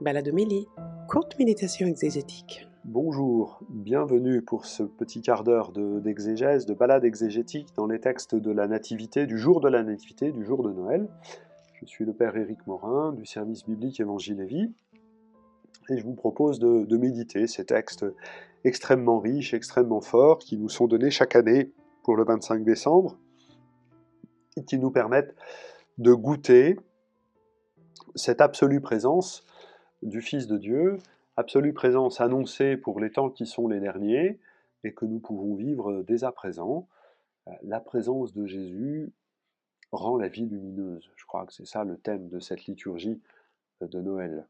Baladomélie, courte méditation exégétique. Bonjour, bienvenue pour ce petit quart d'heure d'exégèse, de, balade exégétique dans les textes de la Nativité, du jour de la Nativité, du jour de Noël. Je suis le Père Éric Morin du service biblique Évangile et Vie, et je vous propose de, de méditer ces textes extrêmement riches, extrêmement forts, qui nous sont donnés chaque année pour le 25 décembre, et qui nous permettent de goûter cette absolue présence du Fils de Dieu, absolue présence annoncée pour les temps qui sont les derniers et que nous pouvons vivre dès à présent. Euh, la présence de Jésus rend la vie lumineuse. Je crois que c'est ça le thème de cette liturgie de Noël.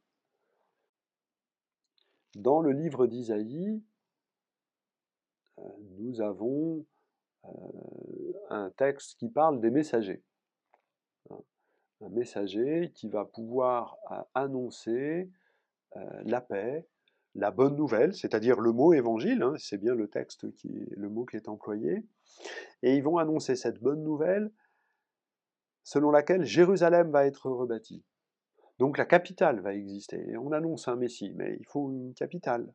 Dans le livre d'Isaïe, euh, nous avons euh, un texte qui parle des messagers un messager qui va pouvoir euh, annoncer euh, la paix, la bonne nouvelle, c'est-à-dire le mot évangile, hein, c'est bien le texte qui est le mot qui est employé, et ils vont annoncer cette bonne nouvelle selon laquelle Jérusalem va être rebâtie. Donc la capitale va exister. on annonce un Messie, mais il faut une capitale.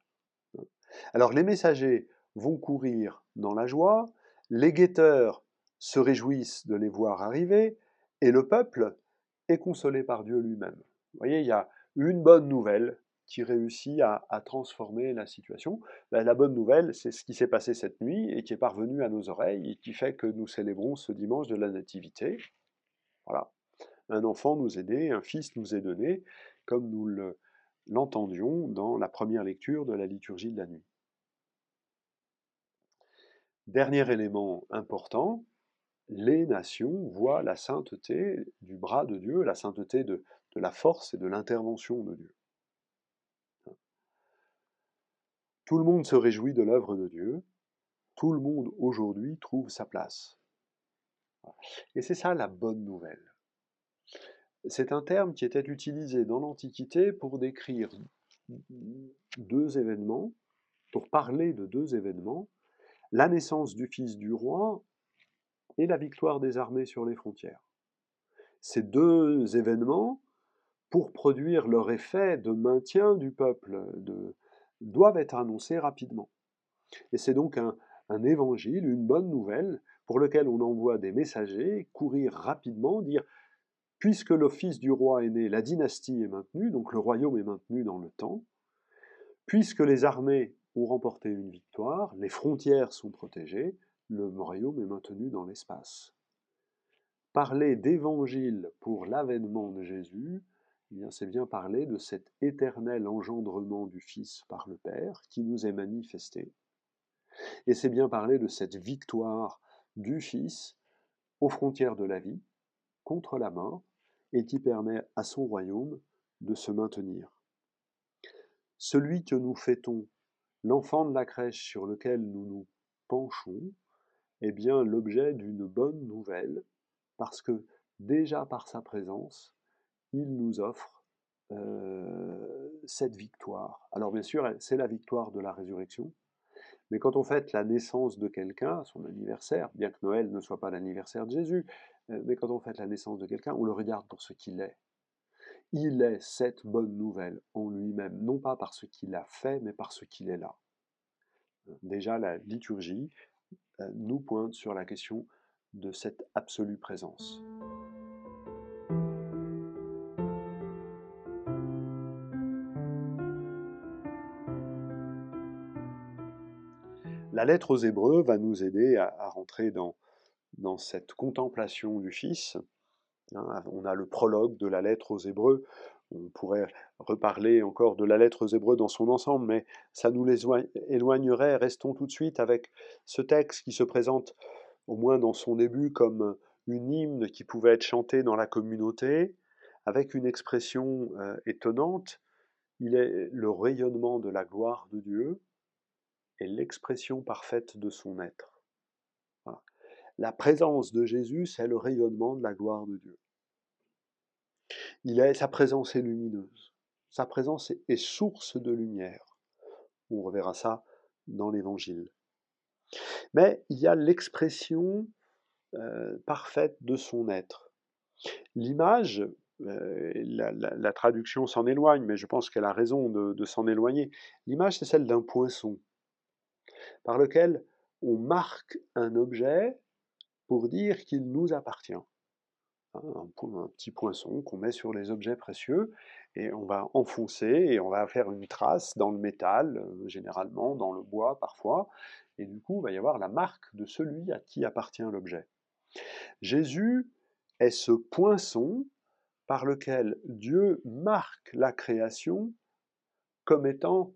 Alors les messagers vont courir dans la joie, les guetteurs se réjouissent de les voir arriver, et le peuple est consolé par Dieu lui-même. Vous voyez, il y a une bonne nouvelle qui réussit à, transformer la situation. Ben, la bonne nouvelle, c'est ce qui s'est passé cette nuit et qui est parvenu à nos oreilles et qui fait que nous célébrons ce dimanche de la Nativité. Voilà. Un enfant nous est né, un fils nous est donné, comme nous l'entendions dans la première lecture de la liturgie de la nuit. Dernier élément important, les nations voient la sainteté du bras de Dieu, la sainteté de, la force et de l'intervention de Dieu. Tout le monde se réjouit de l'œuvre de Dieu, tout le monde aujourd'hui trouve sa place. Et c'est ça la bonne nouvelle. C'est un terme qui était utilisé dans l'Antiquité pour décrire deux événements, pour parler de deux événements, la naissance du fils du roi et la victoire des armées sur les frontières. Ces deux événements, pour produire leur effet de maintien du peuple, doivent être annoncés rapidement. Et c'est donc un, un évangile, une bonne nouvelle, pour lequel on envoie des messagers courir rapidement, dire puisque l'office du roi est né, la dynastie est maintenue, donc le royaume est maintenu dans le temps, puisque les armées ont remporté une victoire, les frontières sont protégées, le royaume est maintenu dans l'espace. Parler d'évangile pour l'avènement de Jésus, eh bien c'est bien parler de cet éternel engendrement du Fils par le Père qui nous est manifesté. Et c'est bien parler de cette victoire du Fils aux frontières de la vie, contre la mort, et qui permet à son royaume de se maintenir. Celui que nous fêtons, l'enfant de la crèche sur lequel nous nous penchons, bien l'objet d'une bonne nouvelle, parce que déjà par sa présence, il nous offre euh, cette victoire. Alors bien sûr, c'est la victoire de la résurrection, mais quand on fête la naissance de quelqu'un, son anniversaire, bien que Noël ne soit pas l'anniversaire de Jésus, euh, mais quand on fête la naissance de quelqu'un, on le regarde pour ce qu'il est. Il est cette bonne nouvelle en lui-même, non pas par ce qu'il a fait, mais par ce qu'il est là. Déjà, la liturgie nous pointe sur la question de cette absolue présence. La lettre aux Hébreux va nous aider à, rentrer dans, dans, cette contemplation du Fils. Hein, on a le prologue de la lettre aux Hébreux on pourrait reparler encore de la lettre aux dans son ensemble, mais ça nous les éloignerait. Restons tout de suite avec ce texte qui se présente, au moins dans son début, comme une hymne qui pouvait être chantée dans la communauté, avec une expression euh, étonnante. Il est le rayonnement de la gloire de Dieu et l'expression parfaite de son être. La présence de Jésus, c'est le rayonnement de la gloire de Dieu. Il sa présence est lumineuse. Sa présence est, source de lumière. On reverra ça dans l'Évangile. Mais il y a l'expression euh, parfaite de son être. L'image la, traduction s'en éloigne, mais je pense qu'elle a raison de s'en éloigner. L'image, c'est celle d'un poinçon, par lequel on marque un objet pour dire qu'il nous appartient. Un, petit poinçon qu'on met sur les objets précieux et on va enfoncer et on va faire une trace dans le métal, euh, généralement dans le bois parfois, et du coup il va y avoir la marque de celui à qui appartient l'objet. Jésus est ce poinçon par lequel Dieu marque la création comme étant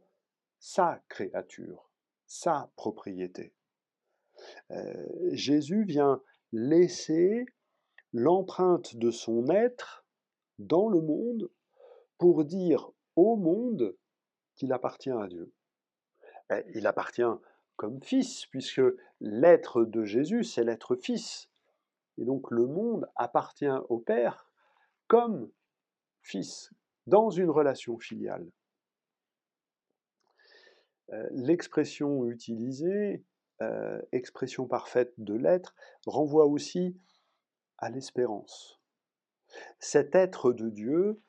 sa créature, sa propriété. Euh, Jésus vient laisser l'empreinte de son être dans le monde pour dire au monde qu'il appartient à Dieu. Il appartient comme fils, puisque l'être de Jésus, c'est l'être fils. Et donc le monde appartient au Père comme fils, dans une relation filiale. Euh, l'expression utilisée, euh, expression parfaite de l'être, renvoie aussi à l'espérance. Cet être de Dieu,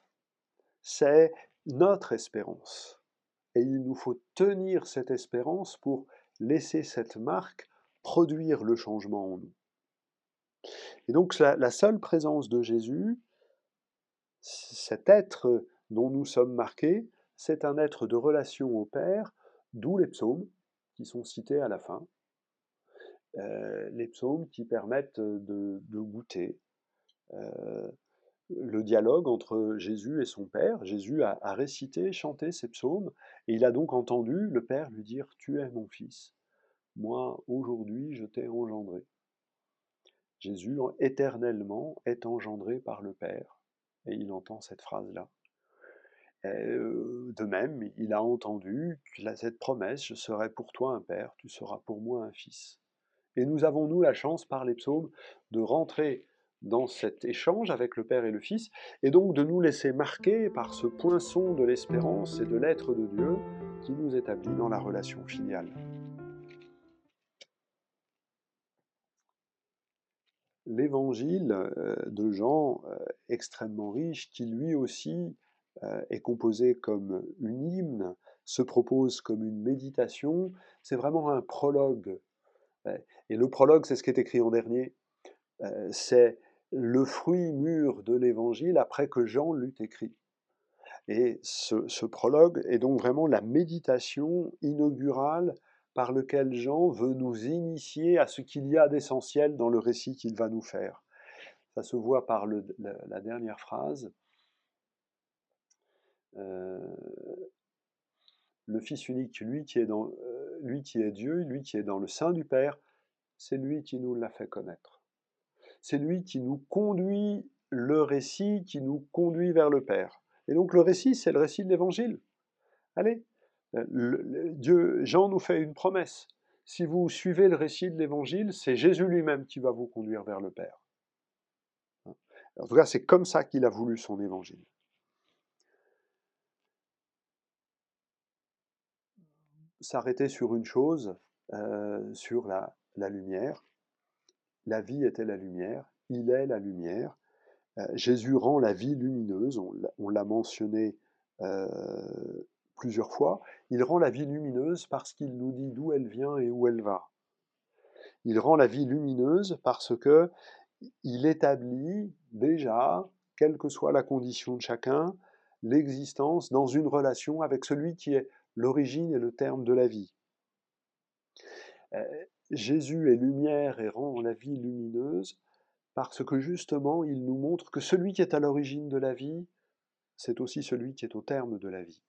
c'est notre espérance. Et il nous faut tenir cette espérance pour laisser cette marque produire le changement en nous. Et donc la, seule présence de Jésus, cet être dont nous sommes marqués, c'est un être de relation au Père, d'où les psaumes qui sont cités à la fin. Euh, les psaumes qui permettent de, goûter euh, le dialogue entre Jésus et son Père. Jésus a, récité, chanté ces psaumes, et il a donc entendu le Père lui dire Tu es mon Fils, moi aujourd'hui je t'ai engendré. Jésus éternellement est engendré par le Père, et il entend cette phrase-là. Euh, de même, il a entendu cette promesse, je serai pour toi un Père, tu seras pour moi un Fils. Et nous avons, nous, la chance, par les psaumes, de rentrer dans cet échange avec le Père et le Fils, et donc de nous laisser marquer par ce poinçon de l'espérance et de l'être de Dieu qui nous établit dans la relation filiale. L'évangile euh, de Jean, euh, extrêmement riche, qui lui aussi euh, est composé comme une hymne, se propose comme une méditation, c'est vraiment un prologue et le prologue, c'est ce qui est écrit en dernier. Euh, c'est le fruit mûr de l'évangile après que Jean l'eut écrit. Et ce, prologue est donc vraiment la méditation inaugurale par lequel Jean veut nous initier à ce qu'il y a d'essentiel dans le récit qu'il va nous faire. Ça se voit par la, dernière phrase. Euh, le Fils unique, lui qui, est dans, euh, lui qui est Dieu, lui qui est dans le sein du Père, c'est lui qui nous l'a fait connaître. C'est lui qui nous conduit le récit, qui nous conduit vers le Père. Et donc le récit, c'est le récit de l'Évangile. Allez, euh, Dieu, Jean nous fait une promesse. Si vous suivez le récit de l'Évangile, c'est Jésus lui-même qui va vous conduire vers le Père. En tout cas, c'est comme ça qu'il a voulu son Évangile. S'arrêter sur une chose, euh, sur la, lumière. La vie était la lumière, il est la lumière. Euh, Jésus rend la vie lumineuse, on l'a mentionné euh, plusieurs fois. Il rend la vie lumineuse parce qu'il nous dit d'où elle vient et où elle va. Il rend la vie lumineuse parce que il établit déjà, quelle que soit la condition de chacun, l'existence dans une relation avec celui qui est l'origine et le terme de la vie. Euh, Jésus est lumière et rend la vie lumineuse parce que justement il nous montre que celui qui est à l'origine de la vie, c'est aussi celui qui est au terme de la vie.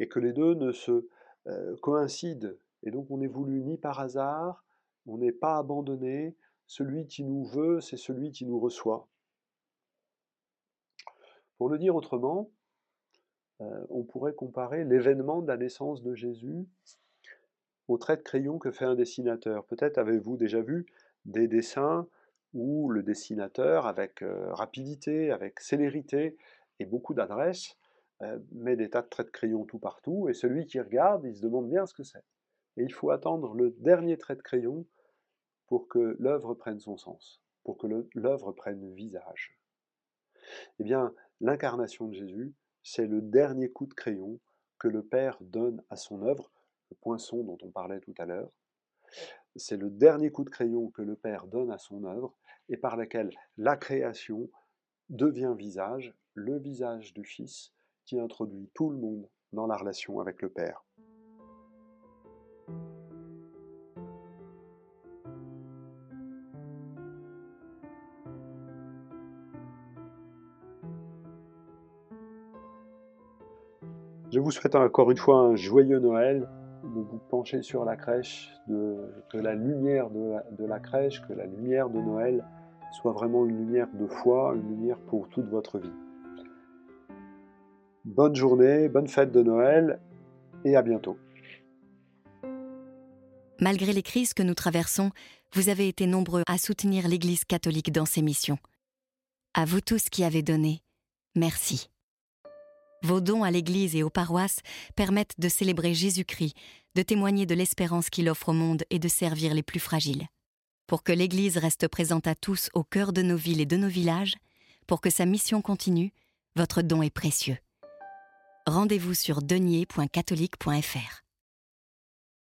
Et que les deux ne se euh, coïncident. Et donc on n'est voulu ni par hasard, on n'est pas abandonné, celui qui nous veut, c'est celui qui nous reçoit. Pour le dire autrement, euh, on pourrait comparer l'événement de la naissance de Jésus au trait de crayon que fait un dessinateur. Peut-être avez-vous déjà vu des dessins où le dessinateur, avec euh, rapidité, avec célérité et beaucoup d'adresse, euh, met des tas de traits de crayon tout partout, et celui qui regarde, il se demande bien ce que c'est. Et il faut attendre le dernier trait de crayon pour que l'œuvre prenne son sens, pour que l'œuvre prenne visage. Eh bien, L'incarnation de Jésus, c'est le dernier coup de crayon que le Père donne à son œuvre, le poinçon dont on parlait tout à l'heure. C'est le dernier coup de crayon que le Père donne à son œuvre et par laquelle la création devient visage, le visage du Fils qui introduit tout le monde dans la relation avec le Père. Je vous souhaite encore une fois un joyeux Noël, de vous pencher sur la crèche, que la lumière de la, crèche, que la lumière de Noël soit vraiment une lumière de foi, une lumière pour toute votre vie. Bonne journée, bonne fête de Noël et à bientôt. Malgré les crises que nous traversons, vous avez été nombreux à soutenir l'Église catholique dans ses missions. À vous tous qui avez donné, merci. Vos dons à l'Église et aux paroisses permettent de célébrer Jésus-Christ, de témoigner de l'espérance qu'il offre au monde et de servir les plus fragiles. Pour que l'Église reste présente à tous au cœur de nos villes et de nos villages, pour que sa mission continue, votre don est précieux. Rendez-vous sur denier.catholique.fr.